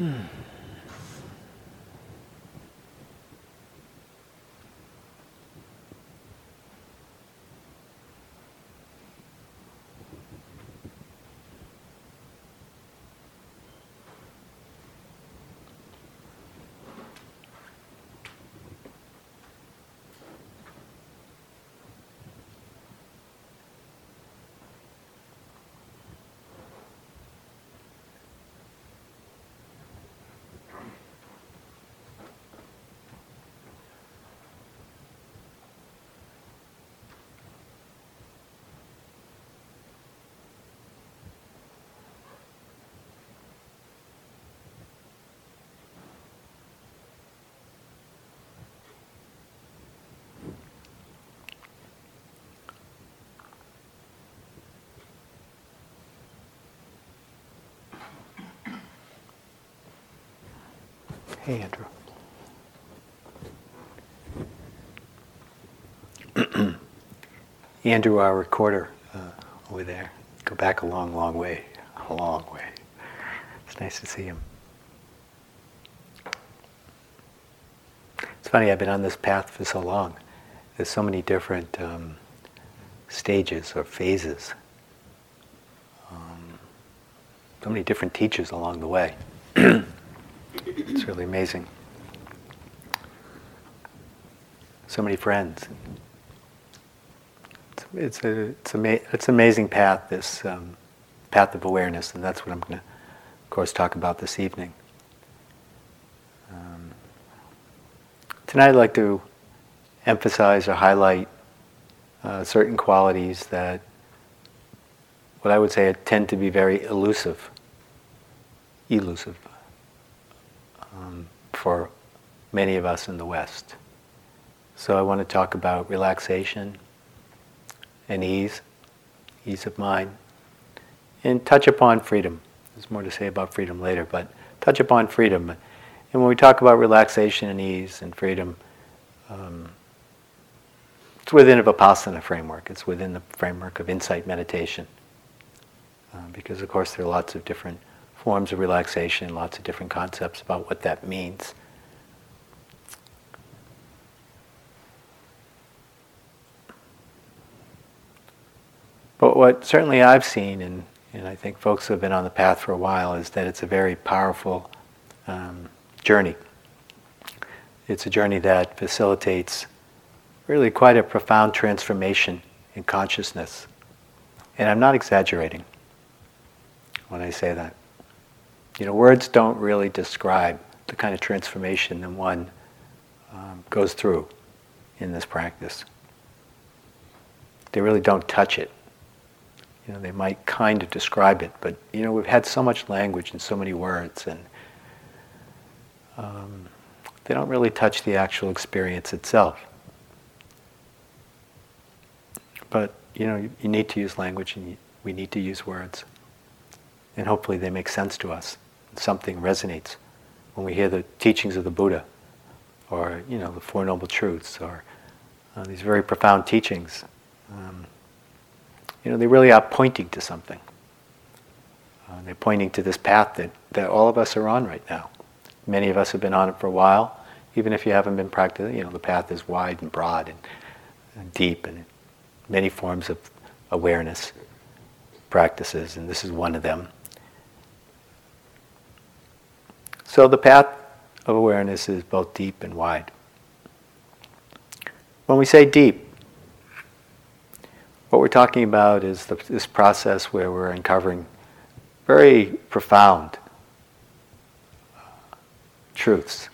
Hmm. Hey, Andrew. Andrew, our recorder uh, over there. Go back a long, long way. A long way. It's nice to see him. It's funny, I've been on this path for so long. There's so many different um, stages or phases. Um, so many different teachers along the way. Really amazing. So many friends. It's, it's a it's ama- it's an amazing path. This um, path of awareness, and that's what I'm going to, of course, talk about this evening. Um, tonight, I'd like to emphasize or highlight uh, certain qualities that, what I would say, tend to be very elusive. Elusive um, for many of us in the West. So I want to talk about relaxation and ease, ease of mind, and touch upon freedom. There's more to say about freedom later, but touch upon freedom. And when we talk about relaxation and ease and freedom, um, it's within a Vipassana framework. It's within the framework of insight meditation. Uh, because, of course, there are lots of different forms of relaxation, lots of different concepts about what that means. But what certainly I've seen, and, and I think folks who have been on the path for a while, is that it's a very powerful um, journey. It's a journey that facilitates really quite a profound transformation in consciousness. And I'm not exaggerating when I say that. You know, words don't really describe the kind of transformation that one um, goes through in this practice. They really don't touch it. You know, they might kind of describe it, but you know, we've had so much language and so many words, and um, they don't really touch the actual experience itself. But you know, you, you need to use language, and you, we need to use words, and hopefully they make sense to us something resonates when we hear the teachings of the Buddha, or you know the Four Noble Truths, or uh, these very profound teachings. Um, you know, they really are pointing to something. Uh, they're pointing to this path that, that all of us are on right now. Many of us have been on it for a while. Even if you haven't been practicing, you know, the path is wide and broad and, and deep and many forms of awareness practices, and this is one of them. So the path of awareness is both deep and wide. When we say deep, what we're talking about is the, this process where we're uncovering very profound uh, truths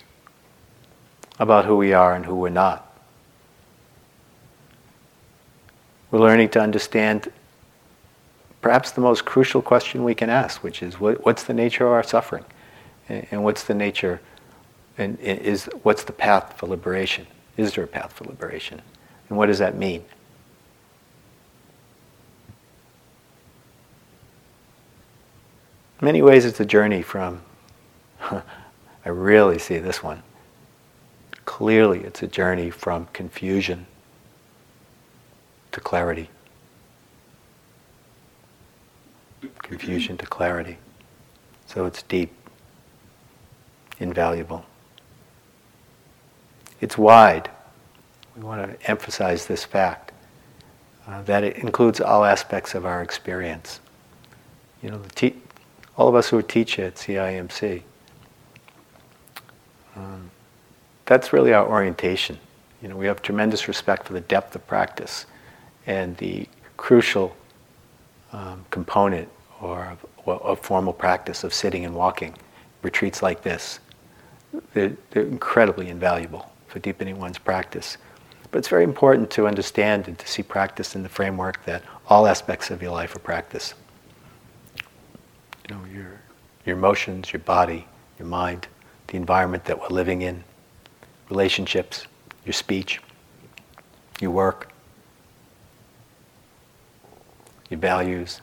about who we are and who we're not. We're learning to understand perhaps the most crucial question we can ask, which is what, what's the nature of our suffering? And what's the nature? And is what's the path for liberation? Is there a path for liberation? And what does that mean? In many ways it's a journey from i really see this one. Clearly it's a journey from confusion to clarity. Confusion to clarity. So it's deep invaluable. It's wide. We want to emphasize this fact uh, that it includes all aspects of our experience. You know, te- all of us who teach at CIMC, um, that's really our orientation. You know, we have tremendous respect for the depth of practice and the crucial um, component or of, of, formal practice of sitting and walking. Retreats like this, they're, they're incredibly invaluable for deepening one's practice. But it's very important to understand and to see practice in the framework that all aspects of your life are practice. You know, your, your emotions, your body, your mind, the environment that we're living in, relationships, your speech, your work, your values,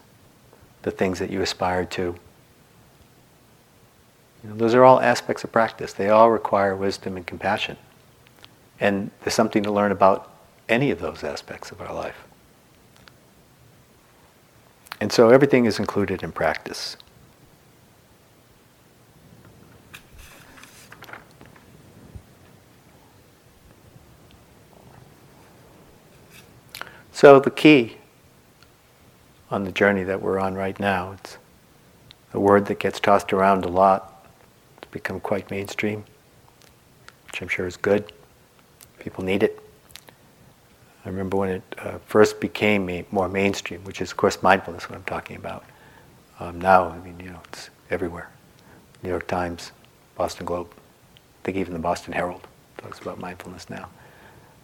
the things that you aspire to. You know, those are all aspects of practice. They all require wisdom and compassion. And there's something to learn about any of those aspects of our life. And so everything is included in practice. So the key on the journey that we're on right now, it's a word that gets tossed around a lot. Become quite mainstream, which I'm sure is good. People need it. I remember when it uh, first became more mainstream, which is, of course, mindfulness, what I'm talking about. Um, now, I mean, you know, it's everywhere. New York Times, Boston Globe, I think even the Boston Herald talks about mindfulness now.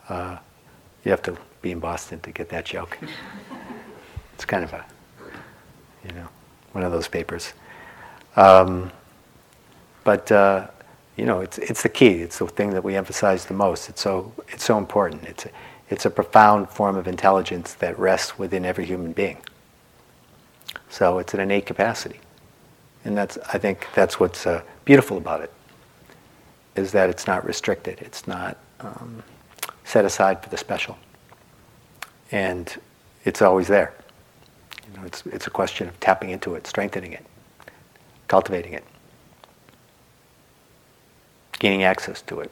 Uh, you have to be in Boston to get that joke. it's kind of a, you know, one of those papers. Um, but uh, you know, it's it's the key. It's the thing that we emphasize the most. It's so it's so important. It's a, it's a profound form of intelligence that rests within every human being. So it's an innate capacity, and that's I think that's what's uh, beautiful about it. Is that it's not restricted. It's not. Um, set aside for the special. And it's always there. You know, it's, it's a question of tapping into it, strengthening it, cultivating it, gaining access to it.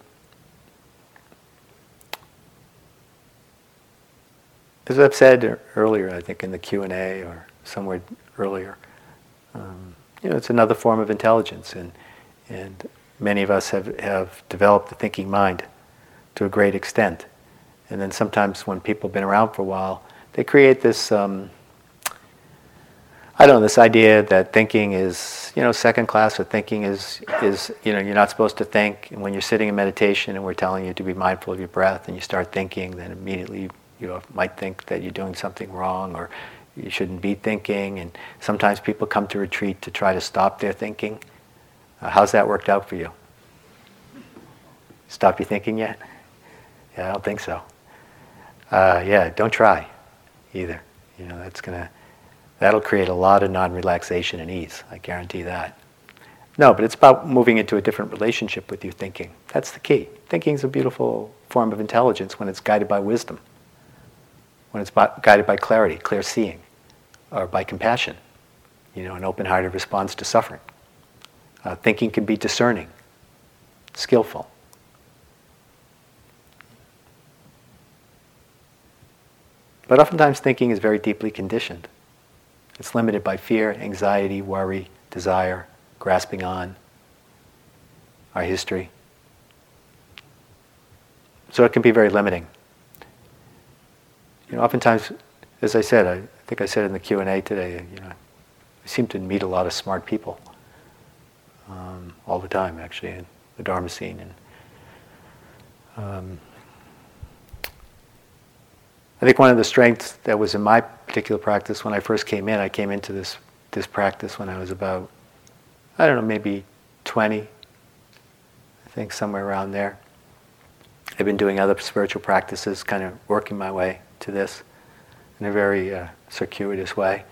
As I've said earlier, I think in the Q and A or somewhere earlier, um, you know, it's another form of intelligence, and and many of us have, have developed the thinking mind to a great extent. And then sometimes when people have been around for a while, they create this, um, I don't know, this idea that thinking is, you know, second class or thinking is, is, you know, you're not supposed to think. And when you're sitting in meditation and we're telling you to be mindful of your breath and you start thinking, then immediately you might think that you're doing something wrong or you shouldn't be thinking. And sometimes people come to retreat to try to stop their thinking. Uh, how's that worked out for you? Stop your thinking yet? Yeah, I don't think so. Uh, yeah, don't try either. You know, that's gonna that'll create a lot of non-relaxation and ease. I guarantee that. No, but it's about moving into a different relationship with your thinking. That's the key. Thinking is a beautiful form of intelligence when it's guided by wisdom, when it's by, guided by clarity, clear seeing, or by compassion. You know, an open-hearted response to suffering. Uh, thinking can be discerning, skillful. But oftentimes thinking is very deeply conditioned. It's limited by fear, anxiety, worry, desire, grasping on, our history. So it can be very limiting. You know, oftentimes, as I said, I think I said in the Q and A today, you know, I seem to meet a lot of smart people um, all the time, actually, in the Dharma scene, and um, I think one of the strengths that was in my particular practice when I first came in, I came into this this practice when I was about, I don't know, maybe 20, I think somewhere around there. I've been doing other spiritual practices, kind of working my way to this in a very uh, circuitous way,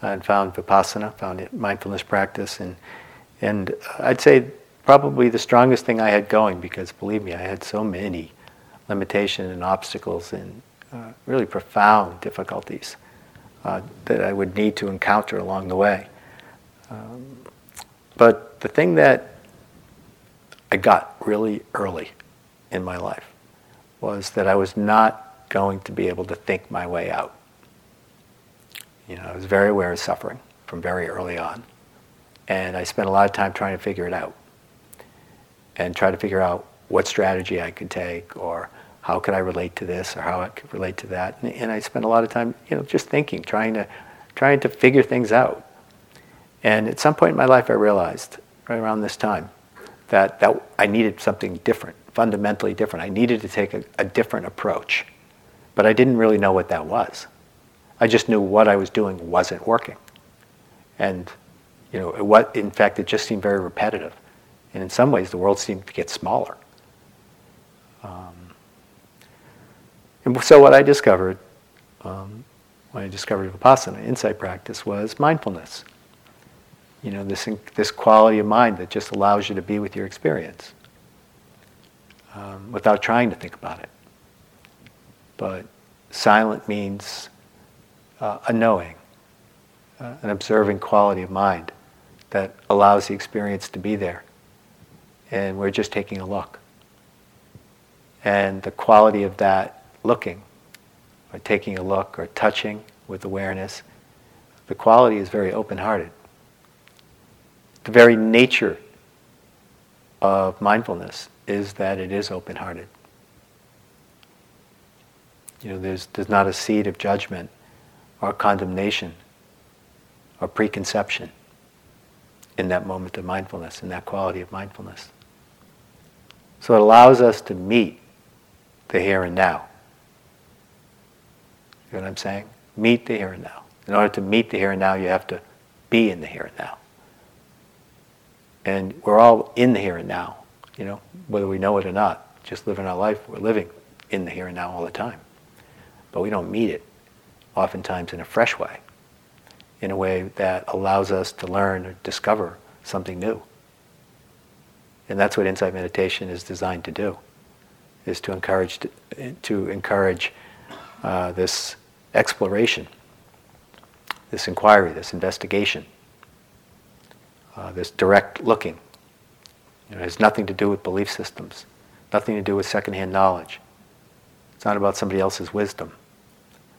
and found vipassana, found it mindfulness practice, and and I'd say probably the strongest thing I had going because believe me, I had so many limitations and obstacles and uh, really profound difficulties uh, that I would need to encounter along the way. Um, but the thing that I got really early in my life was that I was not going to be able to think my way out. You know, I was very aware of suffering from very early on. And I spent a lot of time trying to figure it out and try to figure out what strategy I could take or how could I relate to this or how I could relate to that. And, and I spent a lot of time, you know, just thinking, trying to, trying to figure things out. And at some point in my life, I realized, right around this time, that, that I needed something different, fundamentally different. I needed to take a, a different approach. But I didn't really know what that was. I just knew what I was doing wasn't working. And, you know, what, in fact, it just seemed very repetitive. And in some ways, the world seemed to get smaller. Um, and so what I discovered um, when I discovered Vipassana, insight practice, was mindfulness. You know, this, this quality of mind that just allows you to be with your experience um, without trying to think about it. But silent means uh, a knowing, uh, an observing quality of mind that allows the experience to be there. And we're just taking a look. And the quality of that looking, or taking a look, or touching with awareness, the quality is very open hearted. The very nature of mindfulness is that it is open hearted. You know, there's, there's not a seed of judgment or condemnation or preconception in that moment of mindfulness, in that quality of mindfulness. So it allows us to meet the here and now. You know what I'm saying? Meet the here and now. In order to meet the here and now, you have to be in the here and now. And we're all in the here and now, you know, whether we know it or not. Just living our life, we're living in the here and now all the time. But we don't meet it oftentimes in a fresh way, in a way that allows us to learn or discover something new. And that's what insight meditation is designed to do, is to encourage, to, encourage uh, this exploration, this inquiry, this investigation, uh, this direct looking. You know, it has nothing to do with belief systems, nothing to do with secondhand knowledge. It's not about somebody else's wisdom.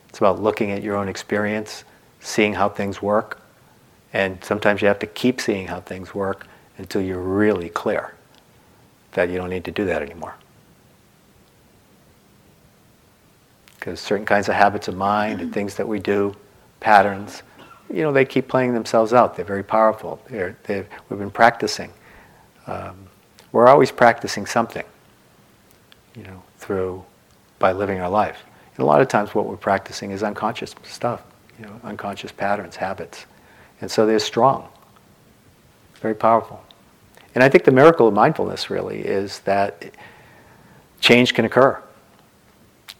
It's about looking at your own experience, seeing how things work, and sometimes you have to keep seeing how things work until you're really clear that you don't need to do that anymore. Because certain kinds of habits of mind and things that we do, patterns, you know, they keep playing themselves out. They're very powerful. They're, they're, we've been practicing. Um, we're always practicing something, you know, through by living our life. And a lot of times, what we're practicing is unconscious stuff, you know, unconscious patterns, habits, and so they're strong, very powerful. And I think the miracle of mindfulness really is that change can occur,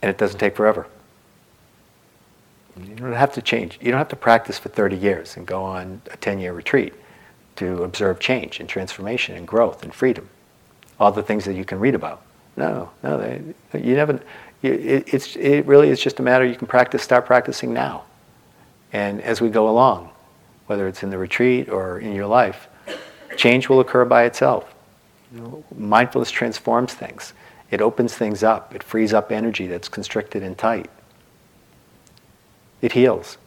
and it doesn't take forever. You don't have to change. You don't have to practice for 30 years and go on a 10 year retreat to observe change and transformation and growth and freedom. All the things that you can read about. No, no, they, you never. It, it's, it really is just a matter you can practice, start practicing now. And as we go along, whether it's in the retreat or in your life, change will occur by itself. Mindfulness transforms things. It opens things up. It frees up energy that's constricted and tight. It heals.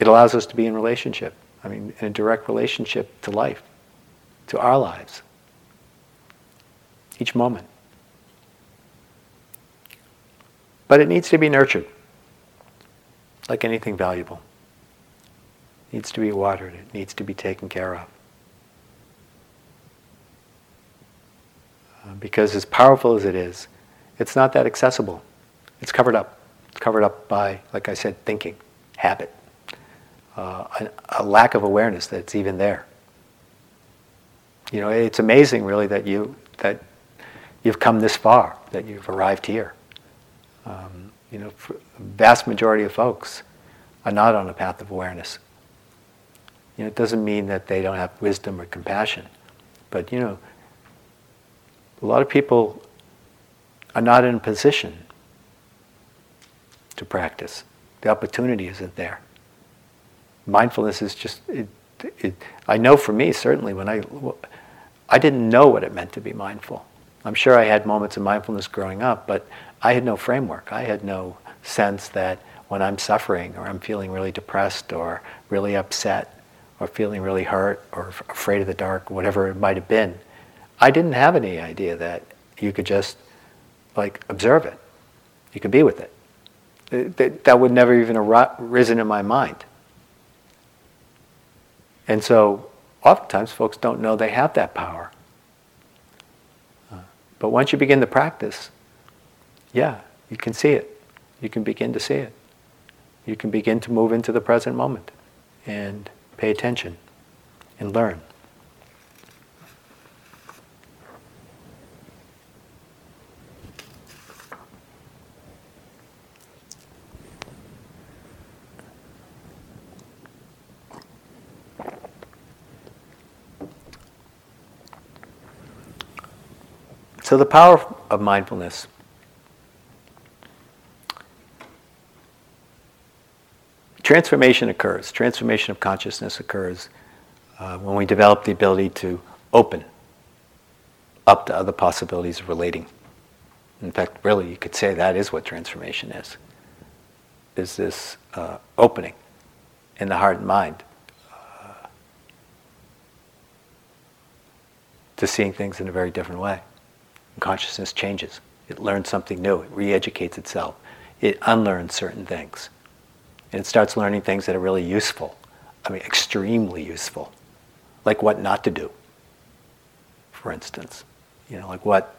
It allows us to be in relationship. I mean, in a direct relationship to life, to our lives, each moment. But it needs to be nurtured, like anything valuable. It needs to be watered, it needs to be taken care of. Uh, because as powerful as it is, it's not that accessible. It's covered up It's covered up by, like I said, thinking, habit, uh, a, a, lack of awareness that it's even there. You know, it's amazing, really, that you that you've come this far, that you've arrived here. Um, you know, vast majority of folks are not on a path of awareness. You know, it doesn't mean that they don't have wisdom or compassion, but you know, a lot of people are not in a position to practice. The opportunity isn't there. Mindfulness is just, it, it, I know for me, certainly, when I, I didn't know what it meant to be mindful. I'm sure I had moments of mindfulness growing up, but I had no framework. I had no sense that when I'm suffering or I'm feeling really depressed or really upset or feeling really hurt or afraid of the dark, whatever it might have been, I didn't have any idea that you could just like observe it. You could be with it. That, that would never even arisen in my mind. And so oftentimes folks don't know they have that power. Uh, but once you begin to practice, yeah, you can see it. You can begin to see it. You can begin to move into the present moment and pay attention and learn. So, the power of mindfulness. Transformation occurs, transformation of consciousness occurs uh, when we develop the ability to open up to other possibilities of relating. In fact, really, you could say that is what transformation is. Is this uh, opening in the heart and mind uh, to seeing things in a very different way consciousness changes. It learns something new. It re-educates itself. It unlearns certain things. And it starts learning things that are really useful. I mean, extremely useful. Like what not to do, for instance. You know, like what,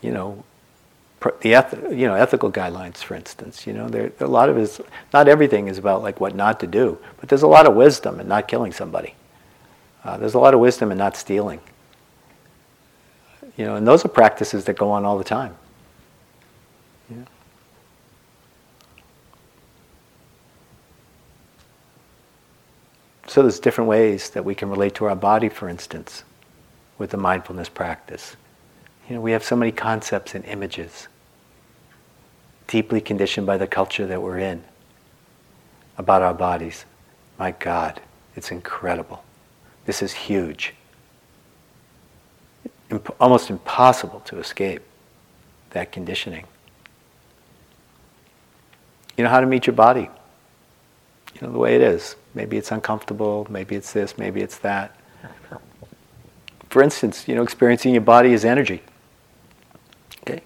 you know, the eth- you know ethical guidelines, for instance. You know, there, a lot of is not everything is about like what not to do, but there's a lot of wisdom in not killing somebody. Uh, there's a lot of wisdom in not stealing. You know, and those are practices that go on all the time. Yeah. So there's different ways that we can relate to our body, for instance, with the mindfulness practice. You know, we have so many concepts and images, deeply conditioned by the culture that we're in, about our bodies. My God, it's incredible. This is huge imp- almost impossible to escape that conditioning. You know how to meet your body. You know the way it is. Maybe it's uncomfortable, maybe it's this, maybe it's that. For instance, you know, experiencing your body as energy. Okay?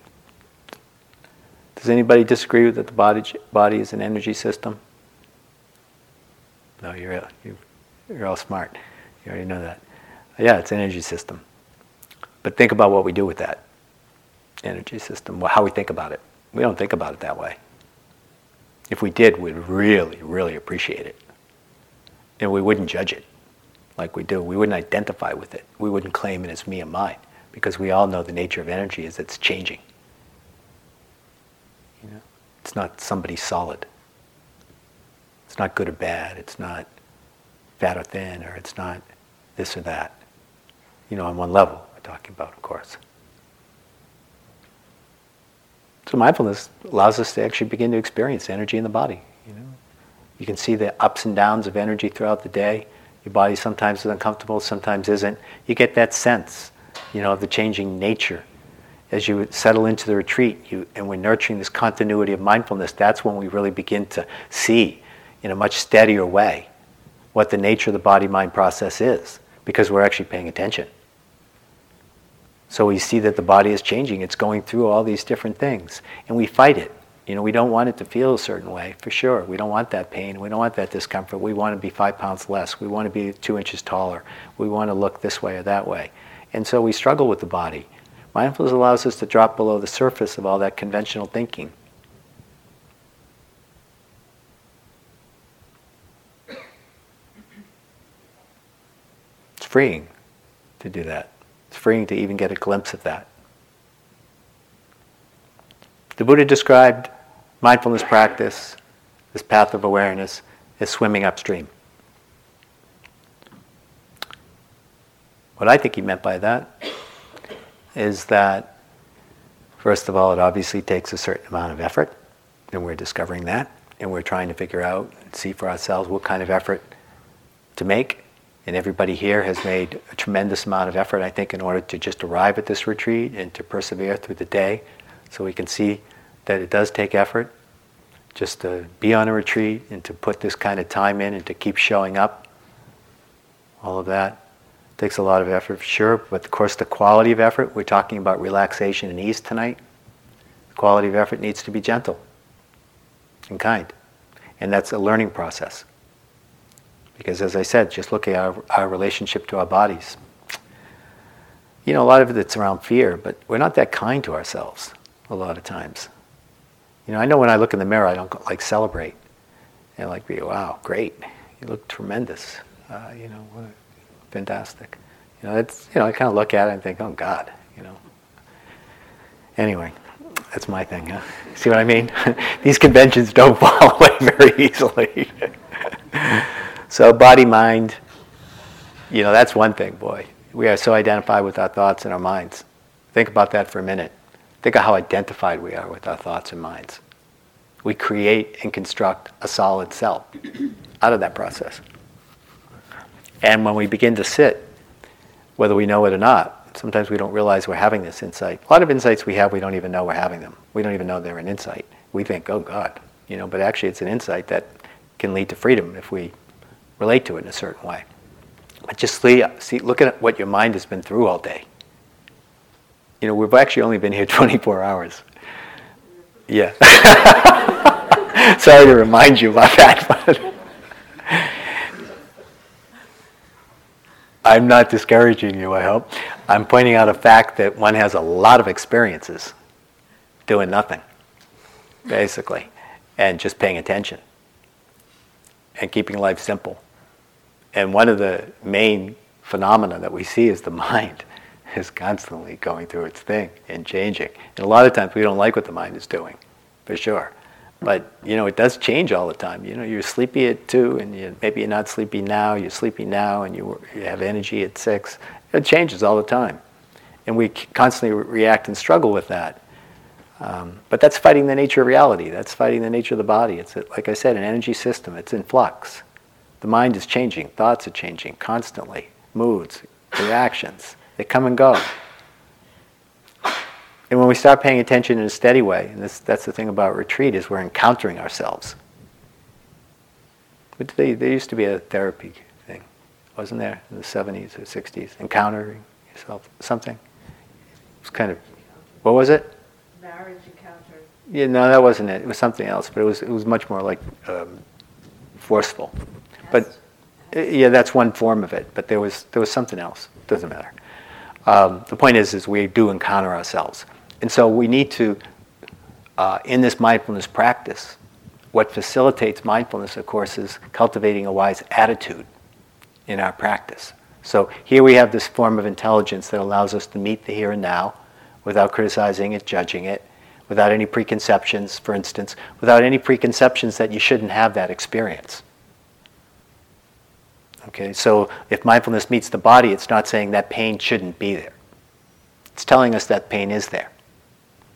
Does anybody disagree with that the body, body is an energy system? No, you're, you're all smart. You already know that. Yeah, it's an energy system. But think about what we do with that energy system, how we think about it. We don't think about it that way. If we did, we'd really, really appreciate it. And we wouldn't judge it like we do. We wouldn't identify with it. We wouldn't claim it as me and mine because we all know the nature of energy is it's changing. You know? It's not somebody solid. It's not good or bad. It's not fat or thin, or it's not this or that. You know, on one level talking about, of course. So mindfulness allows us to actually begin to experience energy in the body. You know, you can see the ups and downs of energy throughout the day. Your body sometimes is uncomfortable, sometimes isn't. You get that sense, you know, of the changing nature. As you settle into the retreat, you, and we're nurturing this continuity of mindfulness, that's when we really begin to see in a much steadier way what the nature of the body mind process is, because we're actually paying attention. So we see that the body is changing. It's going through all these different things. And we fight it. You know, we don't want it to feel a certain way, for sure. We don't want that pain. We don't want that discomfort. We want to be five pounds less. We want to be two inches taller. We want to look this way or that way. And so we struggle with the body. Mindfulness allows us to drop below the surface of all that conventional thinking. It's freeing to do that. It's freeing to even get a glimpse of that. The Buddha described mindfulness practice, this path of awareness, as swimming upstream. What I think he meant by that is that, first of all, it obviously takes a certain amount of effort, and we're discovering that, and we're trying to figure out see for ourselves what kind of effort to make And everybody here has made a tremendous amount of effort, I think, in order to just arrive at this retreat and to persevere through the day. So we can see that it does take effort just to be on a retreat and to put this kind of time in and to keep showing up. All of that takes a lot of effort, for sure. But of course, the quality of effort, we're talking about relaxation and ease tonight. The quality of effort needs to be gentle and kind. And that's a learning process. Because as I said, just look at our, our relationship to our bodies. You know, a lot of it's around fear, but we're not that kind to ourselves a lot of times. You know, I know when I look in the mirror, I don't like celebrate and like be, wow, great, you look tremendous. Uh, you know, fantastic. You know, it's you know, I kind of look at it and think, oh God, you know. Anyway, that's my thing. Huh? See what I mean? These conventions don't fall away very easily. so body, mind, you know, that's one thing, boy. We are so identified with our thoughts and our minds. Think about that for a minute. Think of how identified we are with our thoughts and minds. We create and construct a solid self out of that process. And when we begin to sit, whether we know it or not, sometimes we don't realize we're having this insight. A lot of insights we have, we don't even know we're having them. We don't even know they're an insight. We think, oh God, you know, but actually it's an insight that can lead to freedom if we relate to it in a certain way. But just see, see look at what your mind has been through all day you know, we've actually only been here 24 hours. Yeah. Sorry to remind you about that, but I'm not discouraging you, I hope. I'm pointing out a fact that one has a lot of experiences doing nothing, basically, and just paying attention and keeping life simple. And one of the main phenomena that we see is the mind is constantly going through its thing and changing. And a lot of times we don't like what the mind is doing, for sure. But you know, it does change all the time. You know, you're sleepy at two, and you, maybe you're not sleepy now. You're sleepy now, and you, you have energy at six. It changes all the time, and we constantly react and struggle with that. Um, but that's fighting the nature of reality. That's fighting the nature of the body. It's like I said, an energy system. It's in flux. The mind is changing. Thoughts are changing constantly. Moods, reactions. They come and go. And when we start paying attention in a steady way, and this, that's the thing about retreat, is we're encountering ourselves. But they, there used to be a therapy thing, wasn't there, in the 70s or 60s? Encountering yourself, something. It was kind of, what was it? Marriage encounter. Yeah, no, that wasn't it. It was something else, but it was, it was much more like um, forceful. But yeah, that's one form of it. But there was, there was something else. Doesn't matter. Um, the point is, is we do encounter ourselves. And so we need to, uh, in this mindfulness practice, what facilitates mindfulness, of course, is cultivating a wise attitude in our practice. So here we have this form of intelligence that allows us to meet the here and now without criticizing it, judging it, without any preconceptions, for instance, without any preconceptions that you shouldn't have that experience. Okay, so if mindfulness meets the body, it's not saying that pain shouldn't be there. It's telling us that pain is there,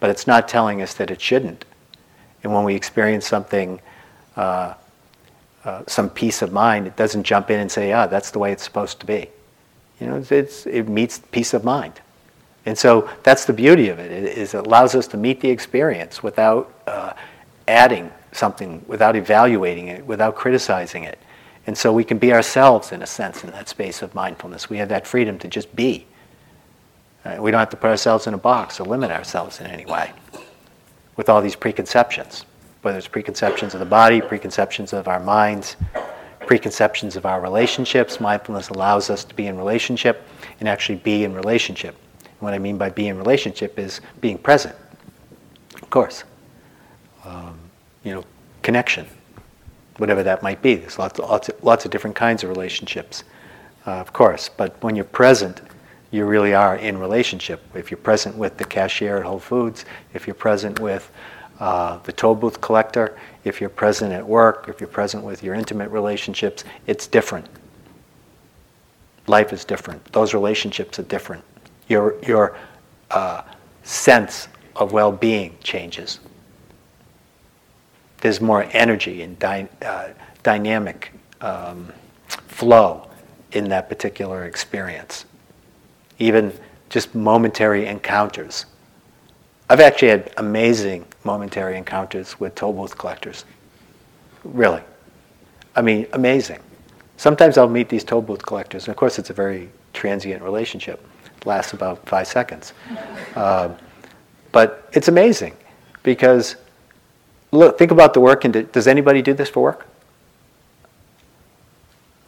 but it's not telling us that it shouldn't. And when we experience something, uh, uh, some peace of mind, it doesn't jump in and say, "Ah, that's the way it's supposed to be." You know, it's, it's, it meets peace of mind, and so that's the beauty of it. It, is, it allows us to meet the experience without uh, adding something, without evaluating it, without criticizing it. And so we can be ourselves in a sense in that space of mindfulness. We have that freedom to just be. Uh, we don't have to put ourselves in a box or limit ourselves in any way with all these preconceptions, whether it's preconceptions of the body, preconceptions of our minds, preconceptions of our relationships. Mindfulness allows us to be in relationship and actually be in relationship. And what I mean by be in relationship is being present, of course. Um, you know, connection whatever that might be. There's lots, lots, lots of different kinds of relationships, uh, of course. But when you're present, you really are in relationship. If you're present with the cashier at Whole Foods, if you're present with uh, the toll booth collector, if you're present at work, if you're present with your intimate relationships, it's different. Life is different. Those relationships are different. Your, your uh, sense of well being changes there's more energy and dy- uh, dynamic um, flow in that particular experience, even just momentary encounters. I've actually had amazing momentary encounters with toll booth collectors. Really. I mean, amazing. Sometimes I'll meet these toll booth collectors, and of course, it's a very transient relationship. It lasts about five seconds. Uh, but it's amazing because, look, think about the work. And does anybody do this for work?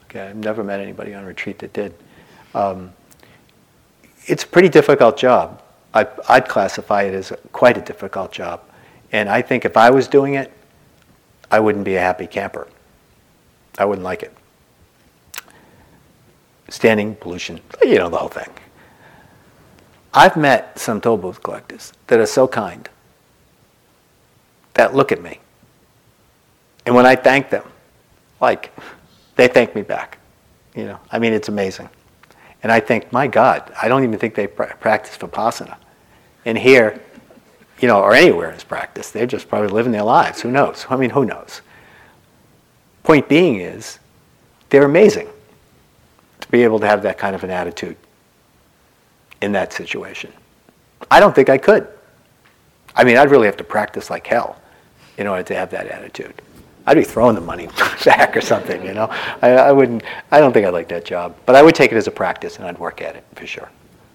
Okay, I've never met anybody on retreat that did. Um, it's a pretty difficult job. I, I'd classify it as quite a difficult job. And I think if I was doing it, I wouldn't be a happy camper. I wouldn't like it. Standing pollution, you know, the whole thing. I've met some toll booth collectors that are so kind that look at me. And when I thank them, like, they thank me back. You know, I mean, it's amazing. And I think, my God, I don't even think they pra- practice Vipassana. And here, you know, or anywhere is practice. They're just probably living their lives. Who knows? I mean, who knows? Point being is, they're amazing to be able to have that kind of an attitude in that situation. I don't think I could. I mean, I'd really have to practice like hell in order to have that attitude. I'd be throwing the money back or something, you know. I, I, wouldn't. I don't think I'd like that job, but I would take it as a practice and I'd work at it for sure.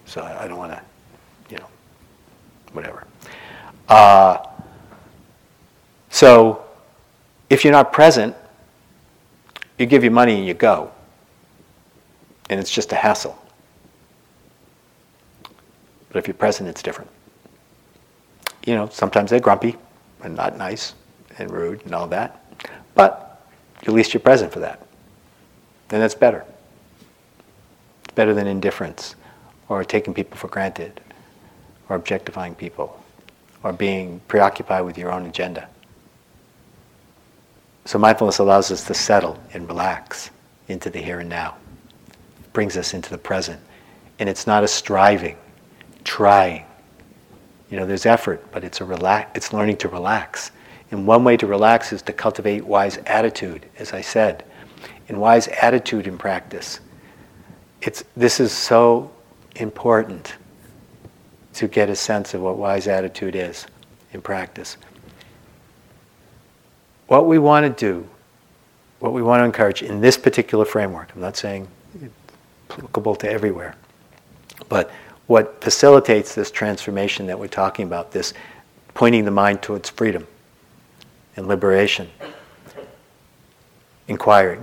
So I, I don't want to, you know, whatever. Uh, so if you're not present, you give your money and you go, and it's just a hassle. But if you're present, it's different. You know, sometimes they're grumpy and not nice and rude and all that. But at least you're present for that. And that's better. It's better than indifference or taking people for granted or objectifying people or being preoccupied with your own agenda. So mindfulness allows us to settle and relax into the here and now. It brings us into the present. And it's not a striving, trying. You know, there's effort, but it's a relax it's learning to relax. And one way to relax is to cultivate wise attitude, as I said. And wise attitude in practice. It's, this is so important to get a sense of what wise attitude is in practice. What we want to do, what we want to encourage in this particular framework, I'm not saying it's applicable to everywhere, but what facilitates this transformation that we're talking about, this pointing the mind towards freedom, and liberation. Inquiry,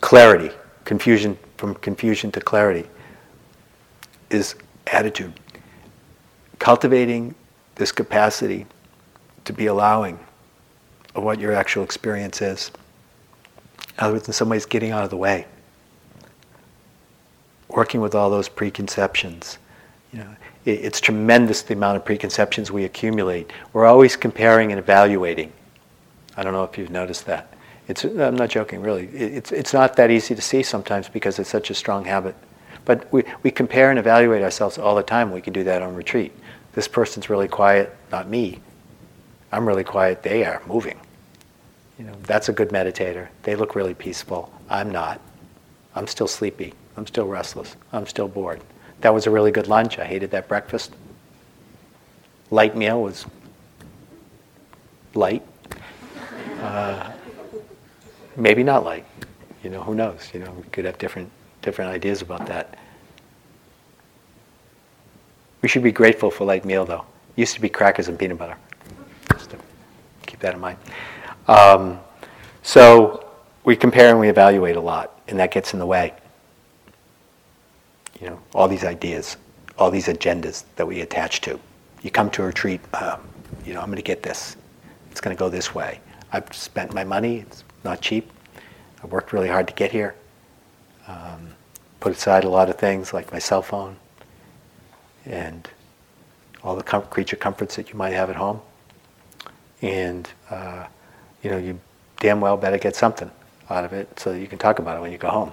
clarity, confusion from confusion to clarity is attitude. Cultivating this capacity to be allowing of what your actual experience is. Uh, in other words, in some ways, getting out of the way. Working with all those preconceptions. You know, it, it's tremendous the amount of preconceptions we accumulate. We're always comparing and evaluating. I don't know if you've noticed that. It's, I'm not joking, really. It's, it's not that easy to see sometimes because it's such a strong habit. But we, we compare and evaluate ourselves all the time. We can do that on retreat. This person's really quiet, not me. I'm really quiet, they are moving. You know, that's a good meditator. They look really peaceful. I'm not. I'm still sleepy. I'm still restless. I'm still bored. That was a really good lunch. I hated that breakfast. Light meal was light. Uh, maybe not light. You know, who knows? You know, we could have different different ideas about that. We should be grateful for light meal, though. Used to be crackers and peanut butter. Just to keep that in mind. Um, so we compare and we evaluate a lot, and that gets in the way. You know, all these ideas, all these agendas that we attach to. You come to a retreat, um, you know, I'm going to get this. It's going to go this way. I've spent my money. It's not cheap. I worked really hard to get here. Um, put aside a lot of things like my cell phone and all the com- creature comforts that you might have at home. And, uh, you know, you damn well better get something out of it so that you can talk about it when you go home.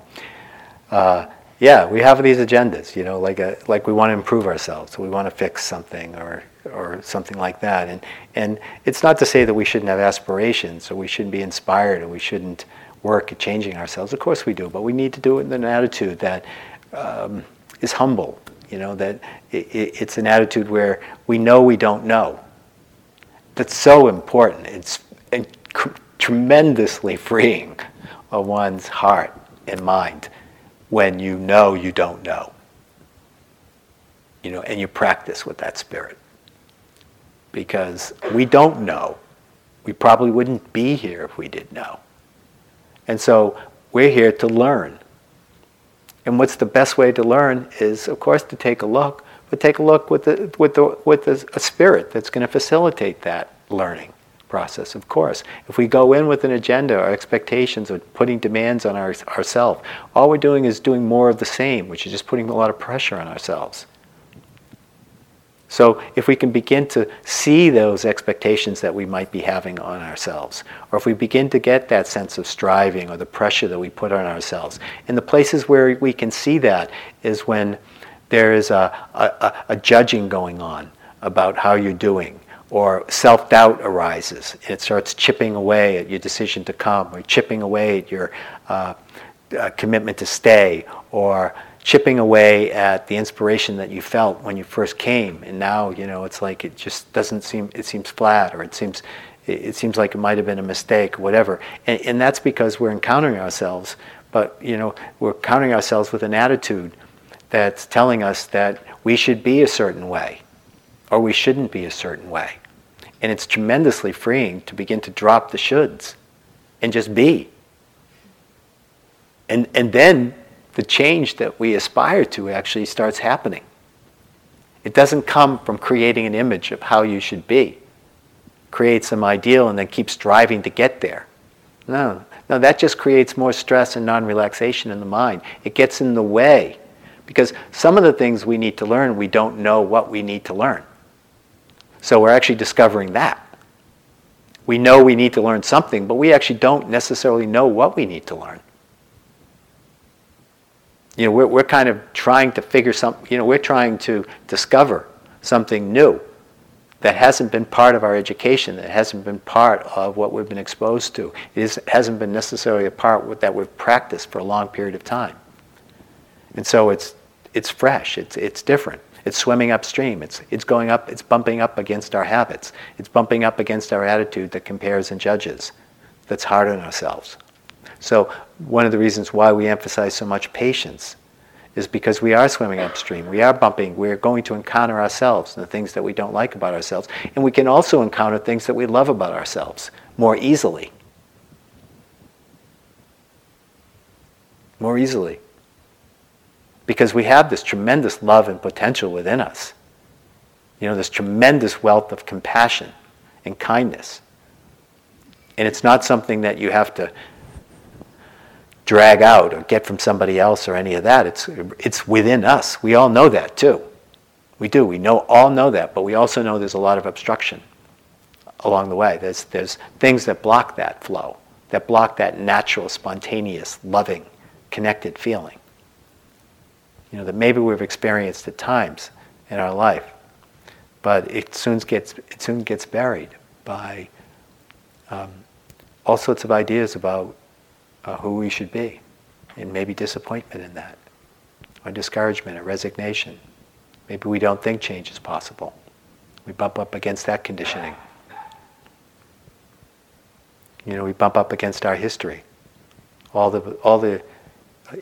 Uh, yeah, we have these agendas, you know, like a, like we want to improve ourselves, we want to fix something or or something like that. And and it's not to say that we shouldn't have aspirations or we shouldn't be inspired or we shouldn't work at changing ourselves. Of course we do, but we need to do it in an attitude that um, is humble. You know that it, it, it's an attitude where we know we don't know. That's so important. It's tremendously freeing of one's heart and mind when you know you don't know. You know, and you practice with that spirit. Because we don't know. We probably wouldn't be here if we did know. And so we're here to learn. And what's the best way to learn is, of course, to take a look, but take a look with, the, with, the, with the, a spirit that's going to facilitate that learning process, of course. If we go in with an agenda or expectations or putting demands on our, ourselves, all we're doing is doing more of the same, which is just putting a lot of pressure on ourselves. So if we can begin to see those expectations that we might be having on ourselves, or if we begin to get that sense of striving or the pressure that we put on ourselves, and the places where we can see that is when there is a, a, a judging going on about how you're doing, or self doubt arises. It starts chipping away at your decision to come, or chipping away at your uh, uh, commitment to stay, or chipping away at the inspiration that you felt when you first came. And now, you know, it's like it just doesn't seem, it seems flat, or it seems, it seems like it might have been a mistake, or whatever. And, and that's because we're encountering ourselves, but, you know, we're encountering ourselves with an attitude that's telling us that we should be a certain way or we shouldn't be a certain way. And it's tremendously freeing to begin to drop the shoulds and just be. And, and then the change that we aspire to actually starts happening. It doesn't come from creating an image of how you should be, create some ideal and then keep striving to get there. No, no, that just creates more stress and non relaxation in the mind. It gets in the way because some of the things we need to learn, we don't know what we need to learn. So we're actually discovering that. We know we need to learn something, but we actually don't necessarily know what we need to learn. You know, we're, we're kind of trying to figure something, you know, we're trying to discover something new that hasn't been part of our education, that hasn't been part of what we've been exposed to. It is, hasn't been necessarily a part that we've practiced for a long period of time. And so it's, it's fresh, it's, it's different. It's swimming upstream. It's, it's going up, it's bumping up against our habits. It's bumping up against our attitude that compares and judges, that's hard on ourselves. So, one of the reasons why we emphasize so much patience is because we are swimming upstream. We are bumping. We're going to encounter ourselves and the things that we don't like about ourselves. And we can also encounter things that we love about ourselves more easily. More easily because we have this tremendous love and potential within us. You know, this tremendous wealth of compassion and kindness. And it's not something that you have to drag out or get from somebody else or any of that. It's, it's within us. We all know that too. We do. We know, all know that, but we also know there's a lot of obstruction along the way. There's, there's things that block that flow, that block that natural, spontaneous, loving, connected feeling you know, that maybe we've experienced at times in our life, but it soon gets, it soon gets buried by um, all sorts of ideas about uh, who we should be, and maybe disappointment in that, or discouragement, or resignation. Maybe we don't think change is possible. We bump up against that conditioning. You know, we bump up against our history. All the, all the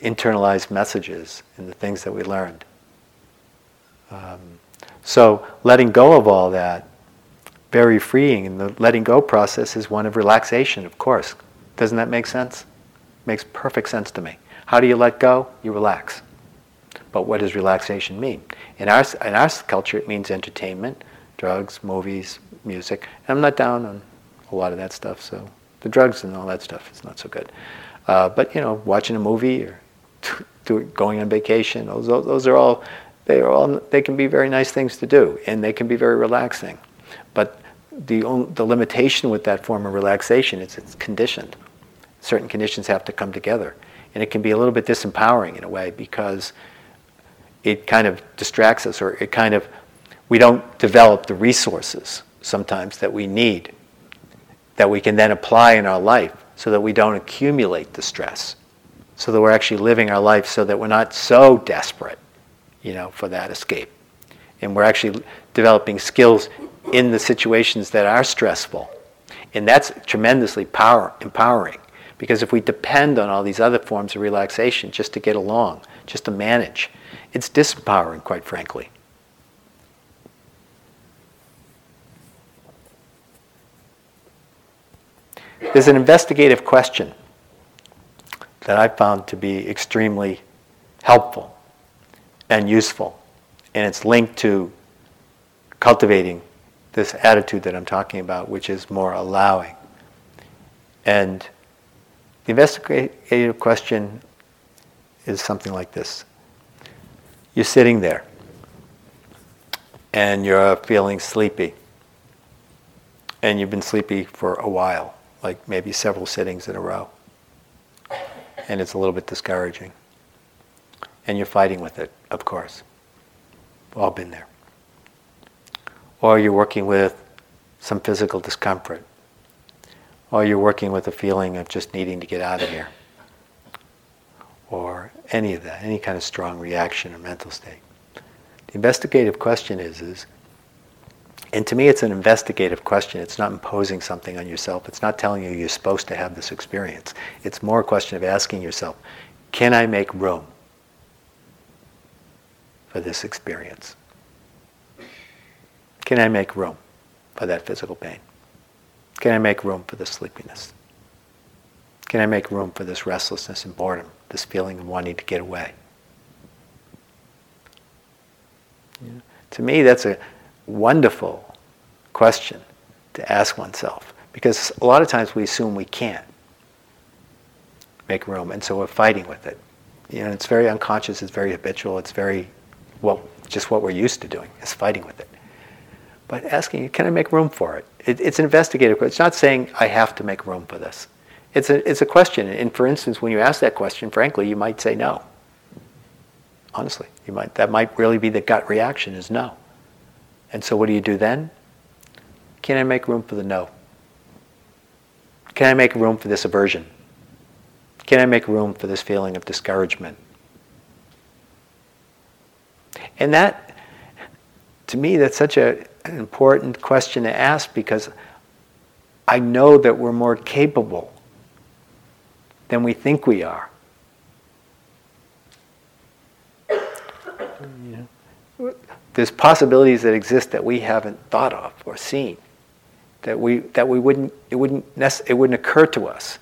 internalized messages and the things that we learned. Um, so letting go of all that, very freeing, and the letting go process is one of relaxation, of course. Doesn't that make sense? Makes perfect sense to me. How do you let go? You relax. But what does relaxation mean? In our, in our culture, it means entertainment, drugs, movies, music. And I'm not down on a lot of that stuff, so the drugs and all that stuff is not so good. Uh, but you know, watching a movie or going on vacation, those, those are all they are all they can be very nice things to do, and they can be very relaxing. But the the limitation with that form of relaxation is it's conditioned. Certain conditions have to come together, and it can be a little bit disempowering in a way because it kind of distracts us, or it kind of we don't develop the resources sometimes that we need that we can then apply in our life so that we don't accumulate the stress, so that we're actually living our life so that we're not so desperate, you know, for that escape. And we're actually developing skills in the situations that are stressful. And that's tremendously power, empowering because if we depend on all these other forms of relaxation just to get along, just to manage, it's disempowering, quite frankly. There's an investigative question that I found to be extremely helpful and useful, and it's linked to cultivating this attitude that I'm talking about, which is more allowing. And the investigative question is something like this You're sitting there and you're feeling sleepy, and you've been sleepy for a while, like maybe several sittings in a row, and it's a little bit discouraging. And you're fighting with it, of course. We've all been there. Or you're working with some physical discomfort or you're working with a feeling of just needing to get out of here, or any of that, any kind of strong reaction or mental state. The investigative question is, is and to me it's an investigative question. It's not imposing something on yourself. It's not telling you you're supposed to have this experience. It's more a question of asking yourself, can I make room for this experience? Can I make room for that physical pain? Can I make room for this sleepiness? Can I make room for this restlessness and boredom, this feeling of wanting to get away? Yeah. To me, that's a wonderful question to ask oneself because a lot of times we assume we can't make room, and so we're fighting with it. You know, it's very unconscious, it's very habitual, it's very, well, just what we're used to doing, is fighting with it but asking, can I make room for it? it it's an investigative question. It's not saying I have to make room for this. It's a, it's a question. And for instance, when you ask that question, frankly, you might say no. Honestly, you might, that might really be the gut reaction is no. And so what do you do then? Can I make room for the no? Can I make room for this aversion? Can I make room for this feeling of discouragement? And that, to me, that's such a, an important question to ask because I know that we're more capable than we think we are. There's possibilities that exist that we haven't thought of or seen. That we that we wouldn't it wouldn't it wouldn't occur to us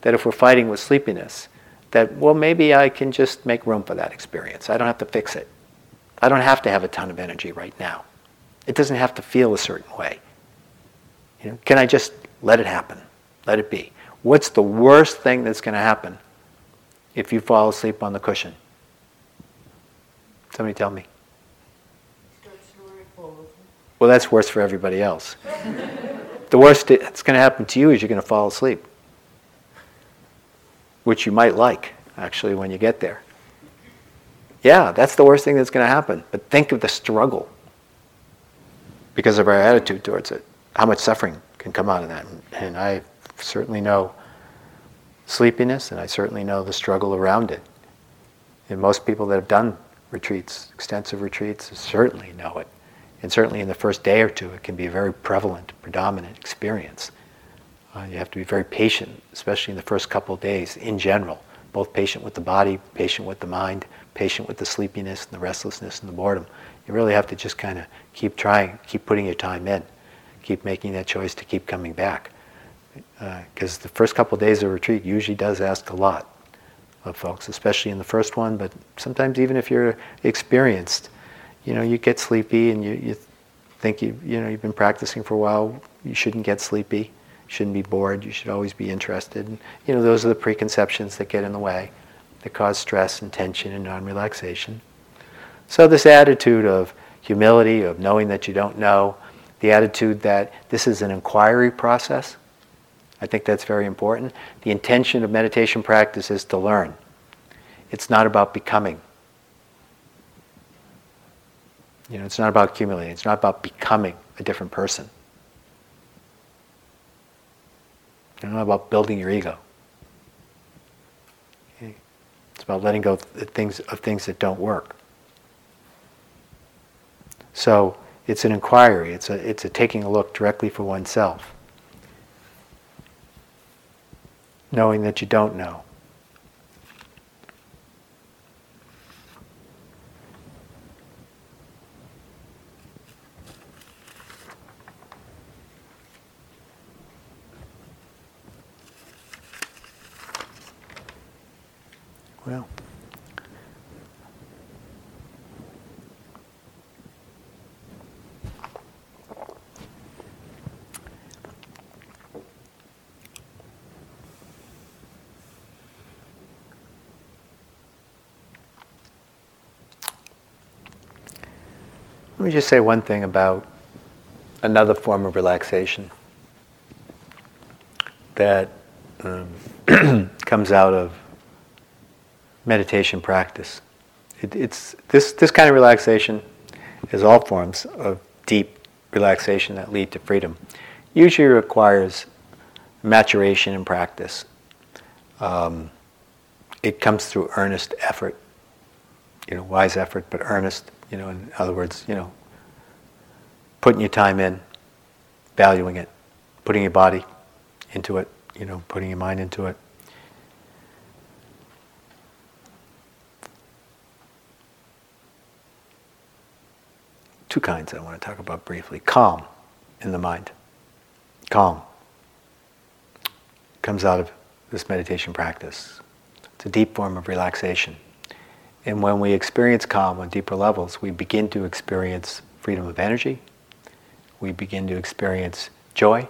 that if we're fighting with sleepiness, that well maybe I can just make room for that experience. I don't have to fix it. I don't have to have a ton of energy right now. It doesn't have to feel a certain way. You know, can I just let it happen? Let it be. What's the worst thing that's going to happen if you fall asleep on the cushion? Somebody tell me. Well, that's worse for everybody else. the worst that's going to happen to you is you're going to fall asleep, which you might like, actually, when you get there. Yeah, that's the worst thing that's going to happen. But think of the struggle because of our attitude towards it. How much suffering can come out of that. And I certainly know sleepiness, and I certainly know the struggle around it. And most people that have done retreats, extensive retreats, certainly know it. And certainly in the first day or two, it can be a very prevalent, predominant experience. Uh, you have to be very patient, especially in the first couple of days in general. Both patient with the body, patient with the mind, patient with the sleepiness and the restlessness and the boredom. You really have to just kind of keep trying, keep putting your time in, keep making that choice to keep coming back. Because uh, the first couple of days of retreat usually does ask a lot of folks, especially in the first one, but sometimes even if you're experienced, you know, you get sleepy and you, you think you, you know, you've been practicing for a while, you shouldn't get sleepy, you shouldn't be bored, you should always be interested. And, you know, those are the preconceptions that get in the way, that cause stress and tension and non-relaxation. So, this attitude of humility, of knowing that you don't know, the attitude that this is an inquiry process, I think that's very important. The intention of meditation practice is to learn, it's not about becoming. You know, it's not about accumulating, it's not about becoming a different person. It's not about building your ego. Okay? It's about letting go of things, of things that don't work. So it's an inquiry. It's a, it's a taking a look directly for oneself. Knowing that you don't know. Well. Let me just say one thing about another form of relaxation that um, comes out of meditation practice. It, it's this this kind of relaxation is all forms of deep relaxation that lead to freedom. Usually requires maturation and practice. Um, it comes through earnest effort, you know, wise effort, but earnest. You know, in other words, you know, putting your time in, valuing it, putting your body into it, you know, putting your mind into it. two kinds I want to talk about briefly. Calm in the mind. Calm comes out of this meditation practice. It's a deep form of relaxation. And when we experience calm on deeper levels, we begin to experience freedom of energy. We begin to experience joy.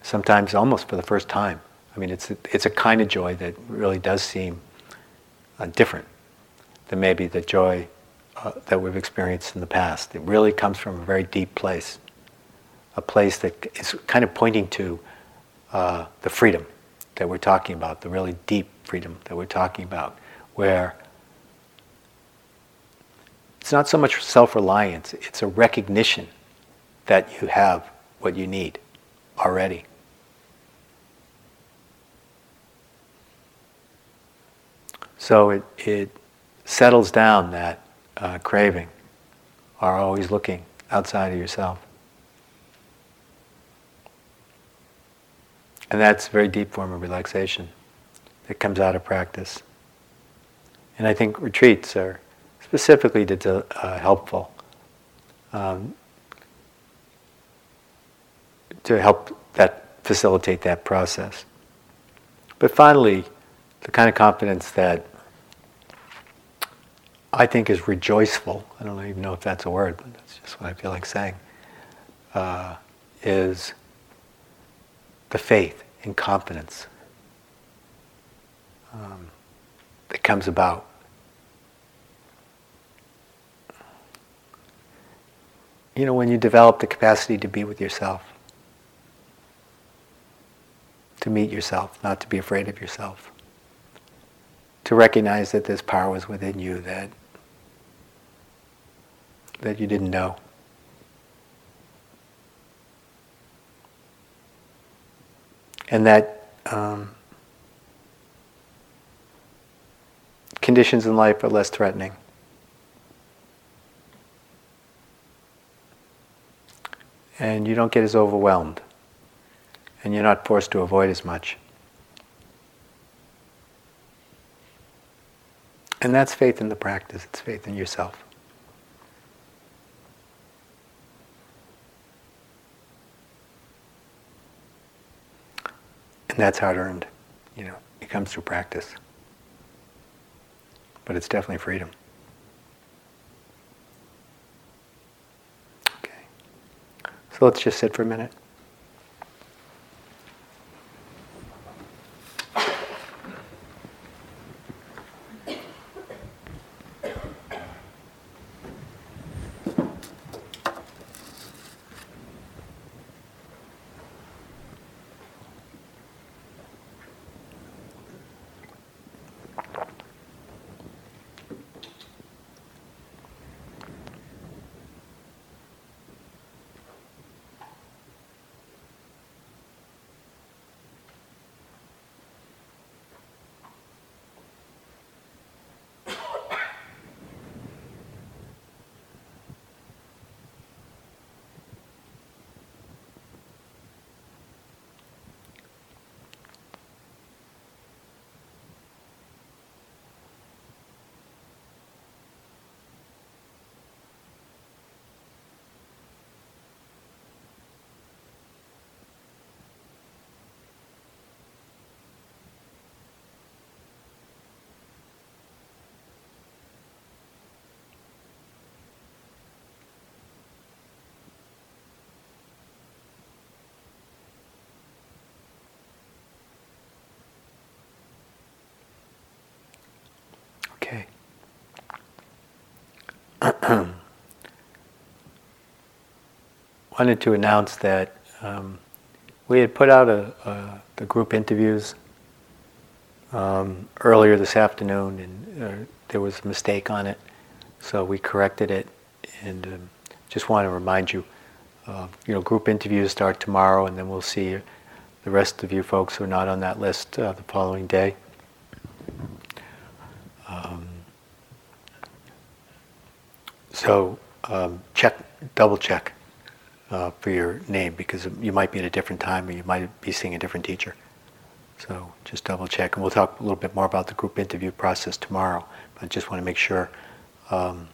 Sometimes almost for the first time. I mean, it's a, it's a kind of joy that really does seem uh, different than maybe the joy uh, that we've experienced in the past. It really comes from a very deep place, a place that is kind of pointing to uh, the freedom that we're talking about, the really deep freedom that we're talking about, where it's not so much self reliance, it's a recognition that you have what you need already. So it, it settles down that uh, craving are always looking outside of yourself. And that's a very deep form of relaxation that comes out of practice. And I think retreats are specifically to, uh, helpful um, to help that facilitate that process. But finally, the kind of confidence that I think is rejoiceful, I don't even know if that's a word, but that's just what I feel like saying, uh, is the faith and confidence um, that comes about. You know, when you develop the capacity to be with yourself, to meet yourself, not to be afraid of yourself, to recognize that this power was within you that that you didn't know. And that um, conditions in life are less threatening. And you don't get as overwhelmed. And you're not forced to avoid as much. And that's faith in the practice, it's faith in yourself. And that's hard earned. You know, it comes through practice. But it's definitely freedom. So let's just sit for a minute. Wanted to announce that um, we had put out a, a, the group interviews um, earlier this afternoon, and uh, there was a mistake on it, so we corrected it. And um, just want to remind you, uh, you know, group interviews start tomorrow, and then we'll see the rest of you folks who are not on that list uh, the following day. Um, so um, check, double check uh, for your name because you might be at a different time or you might be seeing a different teacher. So just double check, and we'll talk a little bit more about the group interview process tomorrow. But I just want to make sure, um,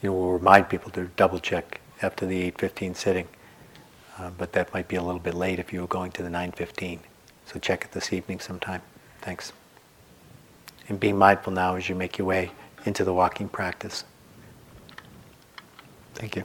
you know, we'll remind people to double check after the 8:15 sitting. Uh, but that might be a little bit late if you were going to the 9:15. So check it this evening sometime. Thanks. And be mindful now as you make your way into the walking practice. Thank you.